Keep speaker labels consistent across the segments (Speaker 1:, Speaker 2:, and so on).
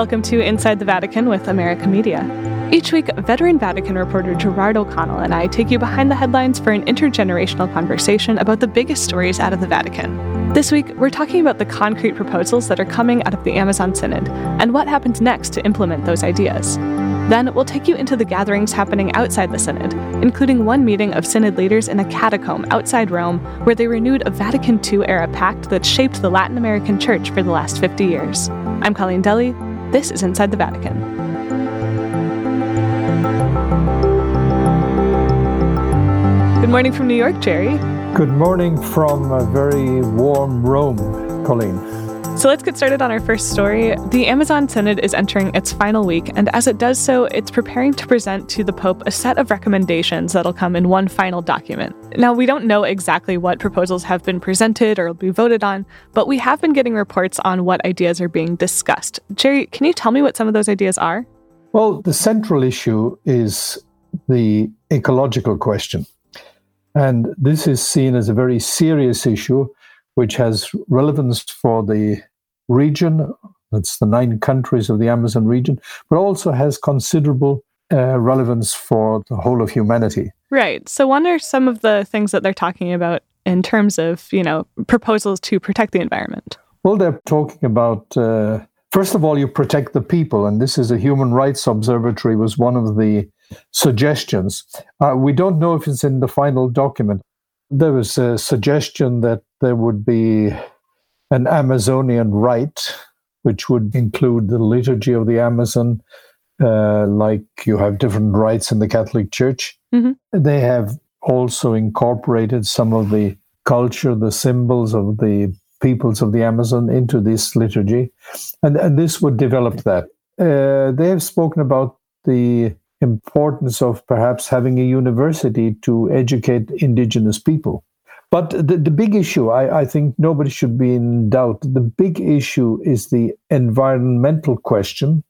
Speaker 1: Welcome to Inside the Vatican with America Media. Each week, veteran Vatican reporter Gerard O'Connell and I take you behind the headlines for an intergenerational conversation about the biggest stories out of the Vatican. This week, we're talking about the concrete proposals that are coming out of the Amazon Synod and what happens next to implement those ideas. Then we'll take you into the gatherings happening outside the Synod, including one meeting of Synod leaders in a catacomb outside Rome where they renewed a Vatican II era pact that shaped the Latin American Church for the last 50 years. I'm Colleen Dulle. This is Inside the Vatican. Good morning from New York, Jerry.
Speaker 2: Good morning from a very warm Rome, Colleen.
Speaker 1: So let's get started on our first story. The Amazon Synod is entering its final week, and as it does so, it's preparing to present to the Pope a set of recommendations that'll come in one final document. Now, we don't know exactly what proposals have been presented or will be voted on, but we have been getting reports on what ideas are being discussed. Jerry, can you tell me what some of those ideas are?
Speaker 2: Well, the central issue is the ecological question. And this is seen as a very serious issue which has relevance for the region, that's the nine countries of the Amazon region, but also has considerable uh, relevance for the whole of humanity.
Speaker 1: Right. So, what are some of the things that they're talking about in terms of, you know, proposals to protect the environment?
Speaker 2: Well, they're talking about uh, first of all, you protect the people, and this is a human rights observatory was one of the suggestions. Uh, we don't know if it's in the final document. There was a suggestion that there would be an Amazonian rite, which would include the liturgy of the Amazon, uh, like you have different rites in the Catholic Church. Mm-hmm. They have also incorporated some of the culture, the symbols of the peoples of the Amazon into this liturgy, and, and this would develop that. Uh, they have spoken about the importance of perhaps having a university to educate indigenous people. But the, the big issue, I, I think nobody should be in doubt. The big issue is the environmental question,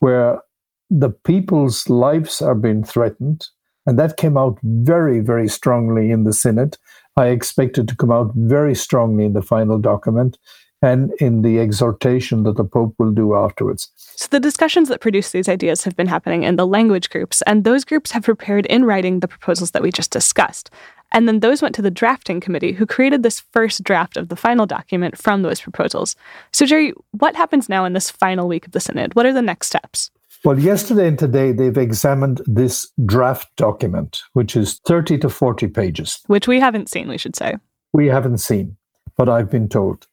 Speaker 2: where the people's lives are being threatened. And that came out very, very strongly in the Synod. I expect it to come out very strongly in the final document and in the exhortation that the Pope will do afterwards.
Speaker 1: So, the discussions that produce these ideas have been happening in the language groups, and those groups have prepared in writing the proposals that we just discussed. And then those went to the drafting committee, who created this first draft of the final document from those proposals. So, Jerry, what happens now in this final week of the Synod? What are the next steps?
Speaker 2: Well, yesterday and today, they've examined this draft document, which is 30 to 40 pages.
Speaker 1: Which we haven't seen, we should say.
Speaker 2: We haven't seen, but I've been told.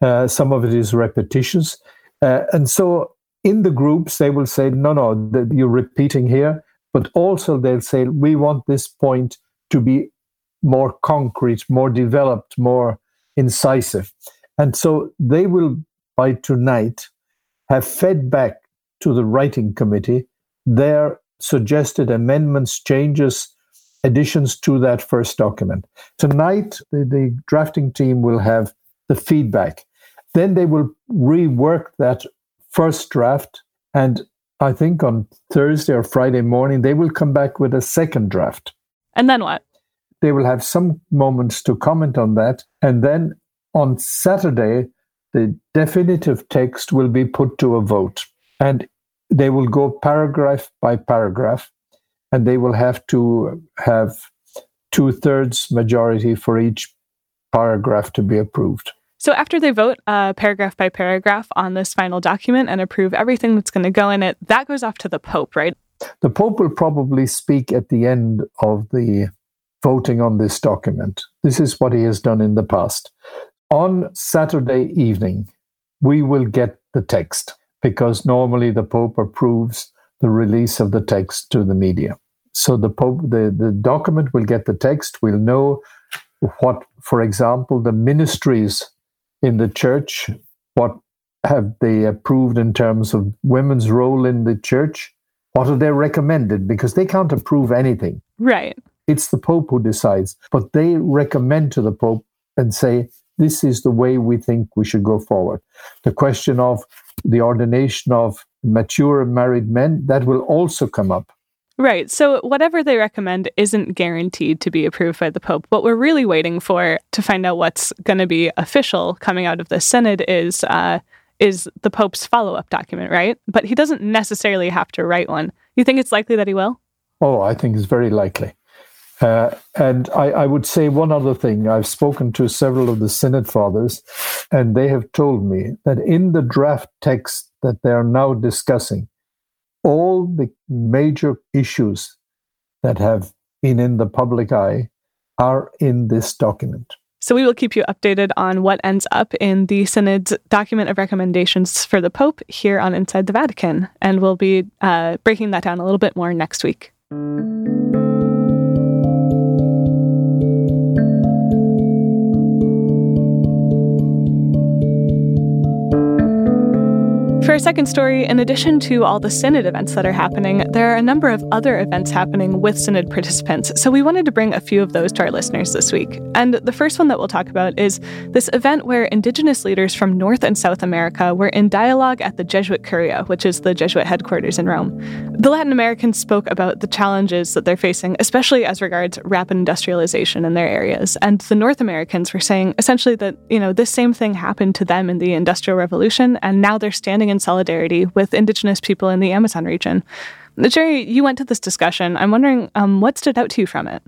Speaker 2: Uh, some of it is repetitious. Uh, and so in the groups, they will say, no, no, you're repeating here. But also they'll say, we want this point to be more concrete, more developed, more incisive. And so they will, by tonight, have fed back to the writing committee their suggested amendments, changes, additions to that first document. Tonight, the, the drafting team will have the feedback. Then they will rework that first draft. And I think on Thursday or Friday morning, they will come back with a second draft.
Speaker 1: And then what?
Speaker 2: They will have some moments to comment on that. And then on Saturday, the definitive text will be put to a vote. And they will go paragraph by paragraph. And they will have to have two thirds majority for each paragraph to be approved.
Speaker 1: So, after they vote uh, paragraph by paragraph on this final document and approve everything that's going to go in it, that goes off to the Pope, right?
Speaker 2: The Pope will probably speak at the end of the voting on this document. This is what he has done in the past. On Saturday evening, we will get the text because normally the Pope approves the release of the text to the media. So the Pope, the, the document will get the text. We'll know what, for example, the ministries in the church, what have they approved in terms of women's role in the church? What have they recommended? Because they can't approve anything.
Speaker 1: Right.
Speaker 2: It's the Pope who decides. But they recommend to the Pope and say, this is the way we think we should go forward. The question of the ordination of mature married men, that will also come up.
Speaker 1: Right. So, whatever they recommend isn't guaranteed to be approved by the Pope. What we're really waiting for to find out what's going to be official coming out of the Synod is uh, is the Pope's follow up document, right? But he doesn't necessarily have to write one. You think it's likely that he will?
Speaker 2: Oh, I think it's very likely. Uh, and I, I, would say one other thing. I've spoken to several of the Synod fathers, and they have told me that in the draft text that they are now discussing, all the major issues that have been in the public eye are in this document.
Speaker 1: So we will keep you updated on what ends up in the Synod's document of recommendations for the Pope here on Inside the Vatican. And we'll be uh, breaking that down a little bit more next week. Our second story, in addition to all the Synod events that are happening, there are a number of other events happening with Synod participants. So we wanted to bring a few of those to our listeners this week. And the first one that we'll talk about is this event where Indigenous leaders from North and South America were in dialogue at the Jesuit Curia, which is the Jesuit headquarters in Rome. The Latin Americans spoke about the challenges that they're facing, especially as regards rapid industrialization in their areas. And the North Americans were saying essentially that, you know, this same thing happened to them in the Industrial Revolution, and now they're standing in solidarity with Indigenous people in the Amazon region. Jerry, you went to this discussion. I'm wondering um, what stood out to you from it?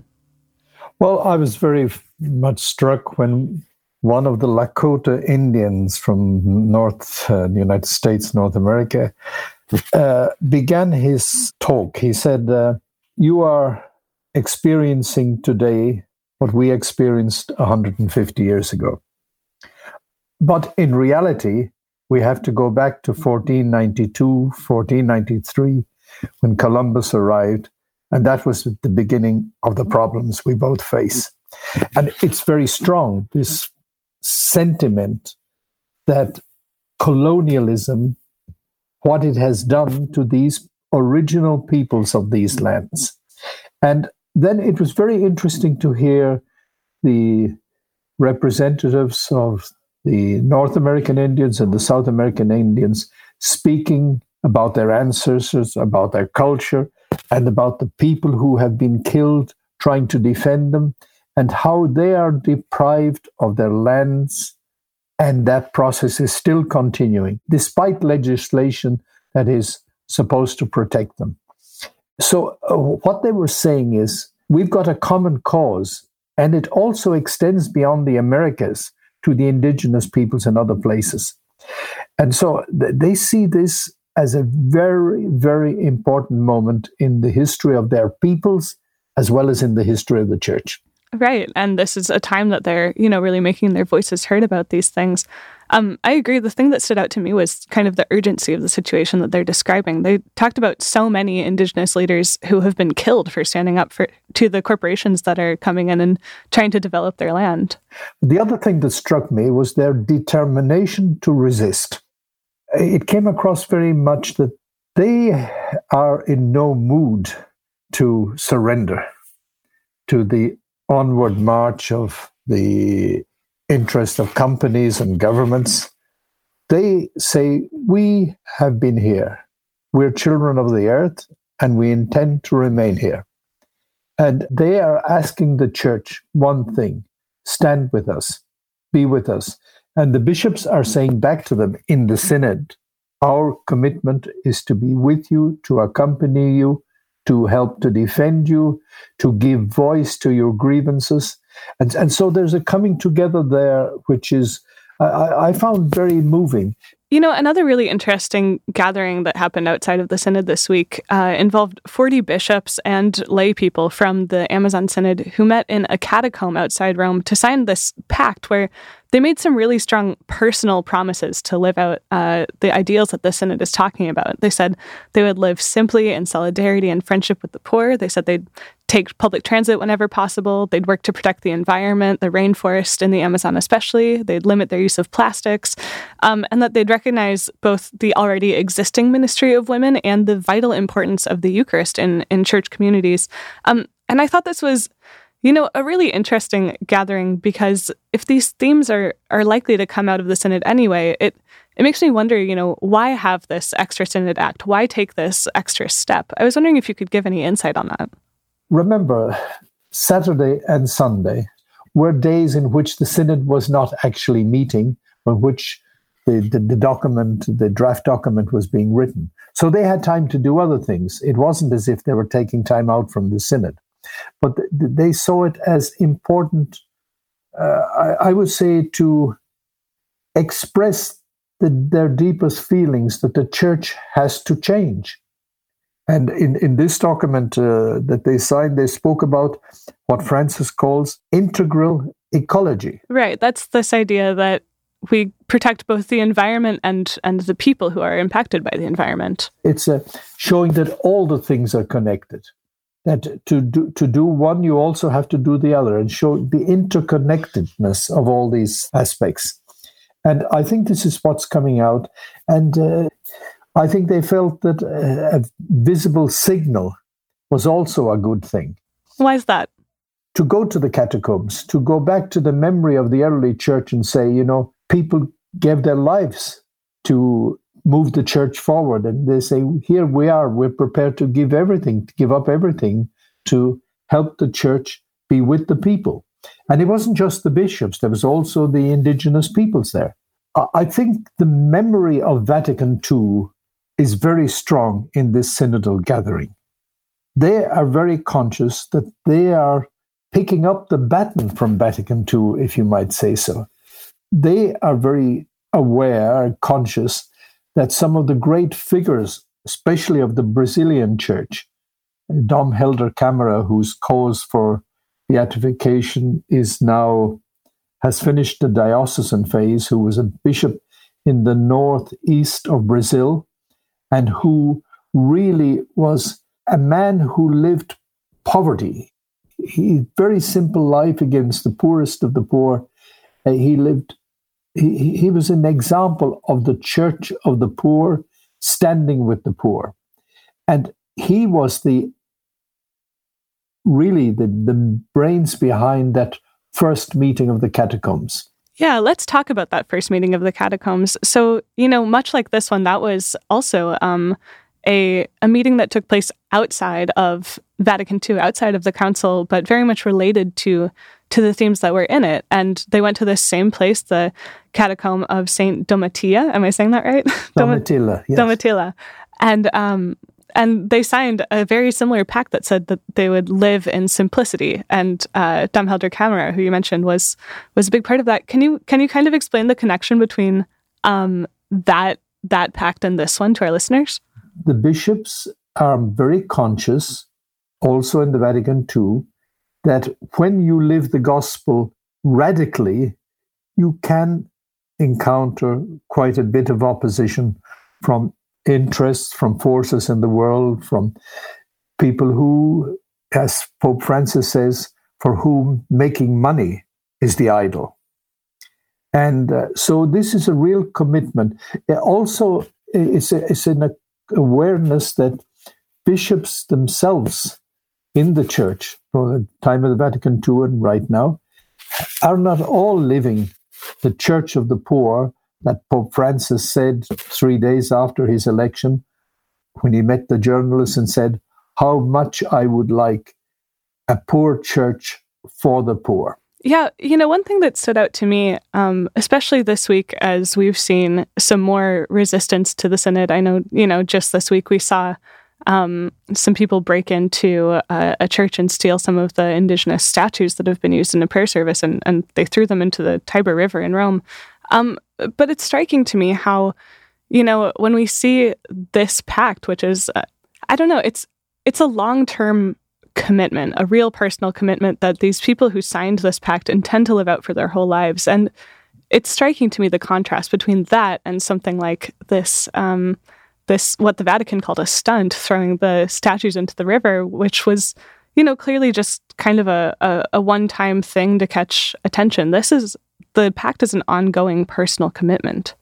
Speaker 2: Well, I was very much struck when one of the Lakota Indians from North uh, United States, North America, uh, began his talk. He said, uh, "You are experiencing today what we experienced 150 years ago, but in reality, we have to go back to 1492, 1493, when Columbus arrived. And that was the beginning of the problems we both face. And it's very strong, this sentiment that colonialism, what it has done to these original peoples of these lands. And then it was very interesting to hear the representatives of the North American Indians and the South American Indians speaking about their ancestors, about their culture, and about the people who have been killed trying to defend them, and how they are deprived of their lands. And that process is still continuing, despite legislation that is supposed to protect them. So, uh, what they were saying is we've got a common cause, and it also extends beyond the Americas to the indigenous peoples in other places. And so th- they see this as a very, very important moment in the history of their peoples as well as in the history of the church.
Speaker 1: Right. And this is a time that they're, you know, really making their voices heard about these things. Um, I agree. The thing that stood out to me was kind of the urgency of the situation that they're describing. They talked about so many Indigenous leaders who have been killed for standing up for to the corporations that are coming in and trying to develop their land.
Speaker 2: The other thing that struck me was their determination to resist. It came across very much that they are in no mood to surrender to the onward march of the interest of companies and governments. They say, We have been here. We're children of the earth and we intend to remain here. And they are asking the church one thing stand with us, be with us. And the bishops are saying back to them in the synod, our commitment is to be with you, to accompany you, to help to defend you, to give voice to your grievances. And, and so there's a coming together there, which is, I, I found very moving.
Speaker 1: You know, another really interesting gathering that happened outside of the Synod this week uh, involved 40 bishops and lay people from the Amazon Synod who met in a catacomb outside Rome to sign this pact where they made some really strong personal promises to live out uh, the ideals that the Synod is talking about. They said they would live simply in solidarity and friendship with the poor. They said they'd take public transit whenever possible. They'd work to protect the environment, the rainforest in the Amazon especially. They'd limit their use of plastics, um, and that they'd recognize both the already existing ministry of women and the vital importance of the Eucharist in, in church communities. Um, and I thought this was you know, a really interesting gathering because if these themes are are likely to come out of the synod anyway, it it makes me wonder, you know, why have this extra synod act? Why take this extra step? I was wondering if you could give any insight on that.
Speaker 2: Remember, Saturday and Sunday were days in which the synod was not actually meeting, but which the, the, the document, the draft document was being written. So they had time to do other things. It wasn't as if they were taking time out from the synod, but th- they saw it as important, uh, I, I, would say, to express the, their deepest feelings that the church has to change. And in, in this document uh, that they signed, they spoke about what Francis calls integral ecology.
Speaker 1: Right. That's this idea that we protect both the environment and and the people who are impacted by the environment.
Speaker 2: It's uh, showing that all the things are connected. That to do to do one, you also have to do the other, and show the interconnectedness of all these aspects. And I think this is what's coming out. And uh, I think they felt that a visible signal was also a good thing.
Speaker 1: Why is that?
Speaker 2: To go to the catacombs, to go back to the memory of the early church and say, you know, people gave their lives to move the church forward. And they say, here we are, we're prepared to give everything, to give up everything to help the church be with the people. And it wasn't just the bishops, there was also the indigenous peoples there. I think the memory of Vatican II is very strong in this synodal gathering. They are very conscious that they are picking up the baton from Vatican II, if you might say so they are very aware and conscious that some of the great figures, especially of the Brazilian church, Dom Helder Câmara, whose cause for beatification is now has finished the diocesan phase, who was a bishop in the northeast of Brazil, and who really was a man who lived poverty. He very simple life against the poorest of the poor. He lived he, he was an example of the church of the poor standing with the poor. And he was the really the, the brains behind that first meeting of the catacombs.
Speaker 1: Yeah, let's talk about that first meeting of the catacombs. So, you know, much like this one, that was also um, a, a meeting that took place outside of Vatican II, outside of the council, but very much related to to the themes that were in it. And they went to the same place, the catacomb of Saint Domitilla. Am I saying that right?
Speaker 2: Domitilla. yes.
Speaker 1: Domitilla. And um, and they signed a very similar pact that said that they would live in simplicity. And uh, Dom Helder Câmara, who you mentioned, was was a big part of that. Can you can you kind of explain the connection between um, that that pact and this one to our listeners?
Speaker 2: The bishops are very conscious, also in the Vatican II, that when you live the gospel radically, you can encounter quite a bit of opposition from interests, from forces in the world, from people who, as Pope Francis says, for whom making money is the idol. And uh, so this is a real commitment. It also, it's, a, it's an awareness that bishops themselves in the church for the time of the Vatican II and right now are not all living the church of the poor that Pope Francis said three days after his election when he met the journalists and said, How much I would like a poor church for the poor.
Speaker 1: Yeah, you know, one thing that stood out to me, um, especially this week, as we've seen some more resistance to the synod. I know, you know, just this week we saw um, some people break into a, a, church and steal some of the indigenous statues that have been used in a prayer service, and, and they threw them into the Tiber River in Rome. Um, but it's striking to me how, you know, when we see this pact, which is, uh, I don't know, it's it's a long term commitment, a real personal commitment that these people who signed this pact intend to live out for their whole lives, and it's striking to me the contrast between that and something like this. Um, this what the Vatican called a stunt, throwing the statues into the river, which was, you know, clearly just kind of a, a, a one time thing to catch attention. This is the pact is an ongoing personal commitment.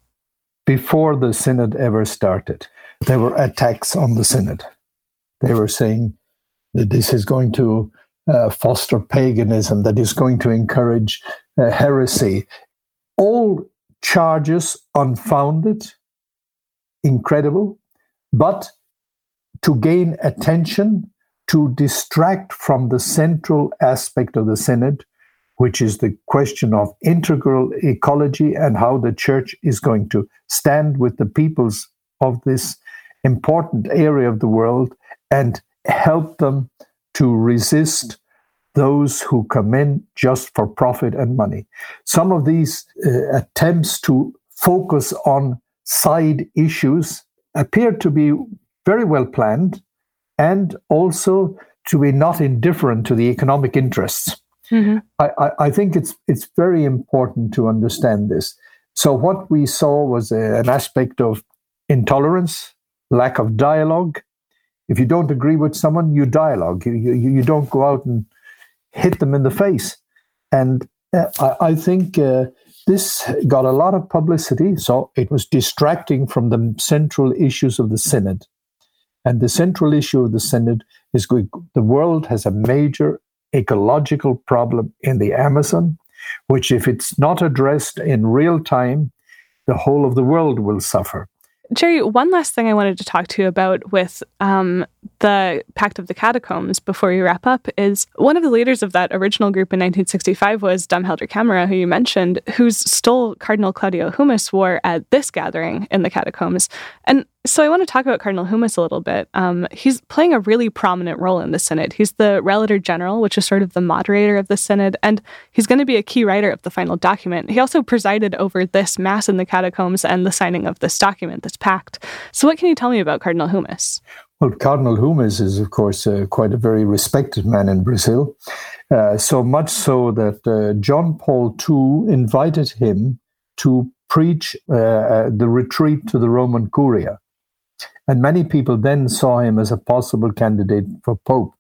Speaker 2: Before the synod ever started, there were attacks on the synod. They were saying that this is going to uh, foster paganism, that is going to encourage uh, heresy. All charges unfounded incredible, but to gain attention, to distract from the central aspect of the synod, which is the question of integral ecology and how the church is going to stand with the peoples of this important area of the world and help them to resist those who come in just for profit and money. Some of these uh, attempts to focus on side issues appear to be very well planned and also to be not indifferent to the economic interests. Mm-hmm. I, I, I, think it's it's very important to understand this. So what we saw was a, an aspect of intolerance, lack of dialogue. If you don't agree with someone, you dialogue. You, you, you don't go out and hit them in the face. And uh, I, I, think uh, this got a lot of publicity, so it was distracting from the central issues of the synod. And the central issue of the synod is the world has a major ecological problem in the Amazon, which, if it's not addressed in real time, the whole of the world will suffer.
Speaker 1: Jerry, one last thing I wanted to talk to you about with um, the Pact of the Catacombs before we wrap up is one of the leaders of that original group in 1965 was Dom Helder Camara, who you mentioned, whose stole Cardinal Claudio Hummes wore at this gathering in the catacombs. And so I want to talk about Cardinal Hummes a little bit. Um, he's playing a really prominent role in the Synod. He's the Relator General, which is sort of the moderator of the Synod, and he's going to be a key writer of the final document. He also presided over this Mass in the catacombs and the signing of this document, this pact. So, what can you tell me about Cardinal Hummes?
Speaker 2: Well, Cardinal Hummes is, of course, uh, quite a very respected man in Brazil. Uh, so much so that uh, John Paul II invited him to preach uh, uh, the retreat to the Roman Curia. And many people then saw him as a possible candidate for Pope.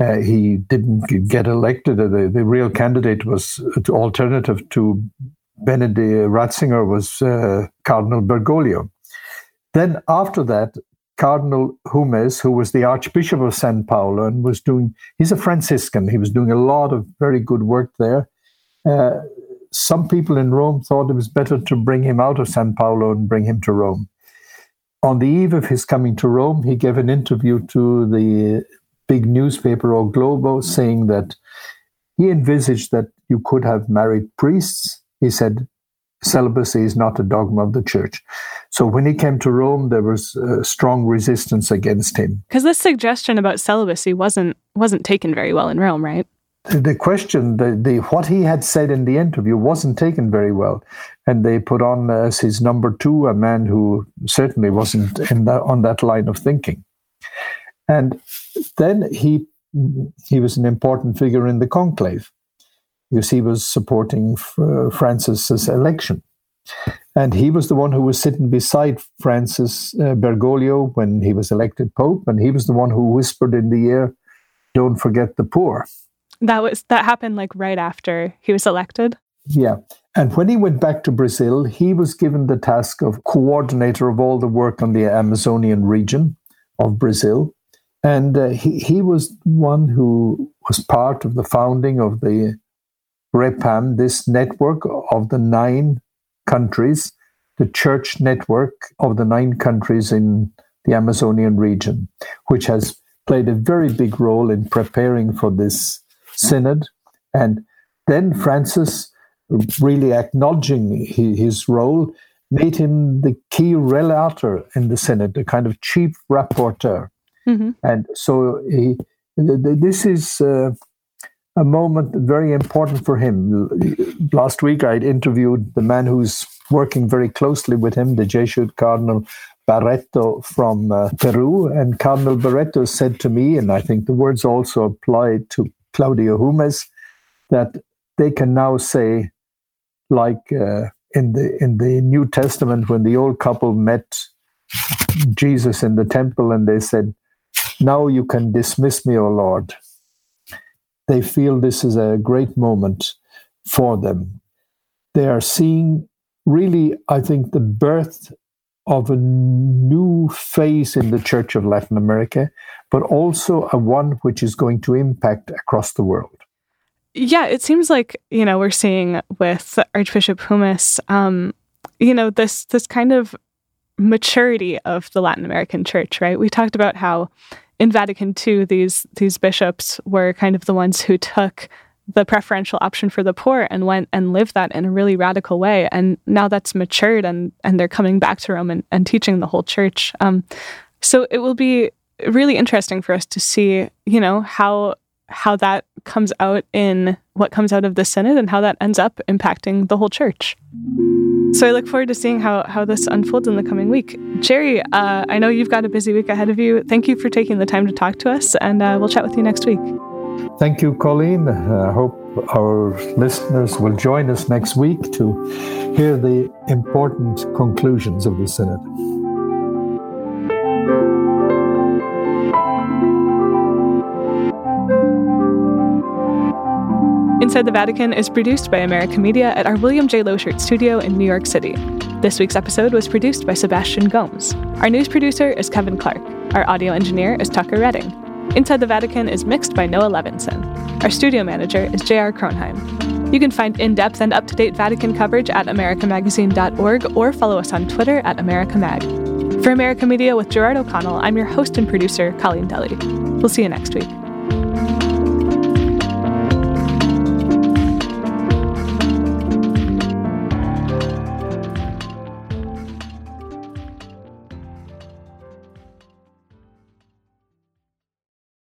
Speaker 2: Uh, he didn't get elected. The, the real candidate was the alternative to Benedict Ratzinger was uh, Cardinal Bergoglio. Then after that, Cardinal Hummes, who was the Archbishop of San Paulo and was doing, he's a Franciscan. He was doing a lot of very good work there. Uh, some people in Rome thought it was better to bring him out of San Paulo and bring him to Rome on the eve of his coming to Rome, he gave an interview to the big newspaper O Globo saying that he envisaged that you could have married priests. He said celibacy is not a dogma of the church. So when he came to Rome, there was strong resistance against him.
Speaker 1: Because this suggestion about celibacy wasn't wasn't taken very well in Rome, right?
Speaker 2: The question, the, the what he had said in the interview wasn't taken very well, and they put on as his number two a man who certainly wasn't in that, on that line of thinking, and then he he was an important figure in the conclave, because he was supporting uh, Francis's election, and he was the one who was sitting beside Francis uh, Bergoglio when he was elected pope, and he was the one who whispered in the ear, "Don't forget the poor."
Speaker 1: That was that happened like right after he was elected.
Speaker 2: Yeah. And when he went back to Brazil, he was given the task of coordinator of all the work on the Amazonian region of Brazil. And uh, he, he was one who was part of the founding of the REPAM, this network of the nine countries, the church network of the nine countries in the Amazonian region, which has played a very big role in preparing for this synod. And then Francis, really acknowledging his role, made him the key relator in the synod, the kind of chief rapporteur. Mm-hmm. And so he, this is uh, a moment very important for him. Last week, I interviewed the man who's working very closely with him, the Jesuit Cardinal Barreto from uh, Peru. And Cardinal Barreto said to me, and I think the words also apply to Claudio Hummes, that they can now say, like uh, in the in the New Testament, when the old couple met Jesus in the temple and they said, "Now you can dismiss me, O Lord." They feel this is a great moment for them. They are seeing really, I think, the birth of a new phase in the Church of Latin America, but also a one which is going to impact across the world.
Speaker 1: Yeah, it seems like you know we're seeing with Archbishop Hummes, um, you know this this kind of maturity of the Latin American Church, right? We talked about how in Vatican II these these bishops were kind of the ones who took the preferential option for the poor and went and lived that in a really radical way. And now that's matured and, and they're coming back to Rome and, and teaching the whole church. Um, so it will be really interesting for us to see, you know, how how that comes out in what comes out of the synod and how that ends up impacting the whole church. So I look forward to seeing how how this unfolds in the coming week. Jerry, uh, I know you've got a busy week ahead of you. Thank you for taking the time to talk to us, and uh, we'll chat with you next week.
Speaker 2: Thank you, Colleen. I hope our listeners will join us next week to hear the important conclusions of the synod.
Speaker 1: Inside the Vatican is produced by America Media at our William J. Loschert studio in New York City. This week's episode was produced by Sebastian Gomes. Our news producer is Kevin Clark. Our audio engineer is Tucker Redding. Inside the Vatican is mixed by Noah Levinson. Our studio manager is J.R. Kronheim. You can find in depth and up to date Vatican coverage at americamagazine.org or follow us on Twitter at AmericaMag. For America Media with Gerard O'Connell, I'm your host and producer, Colleen Dulle. We'll see you next week.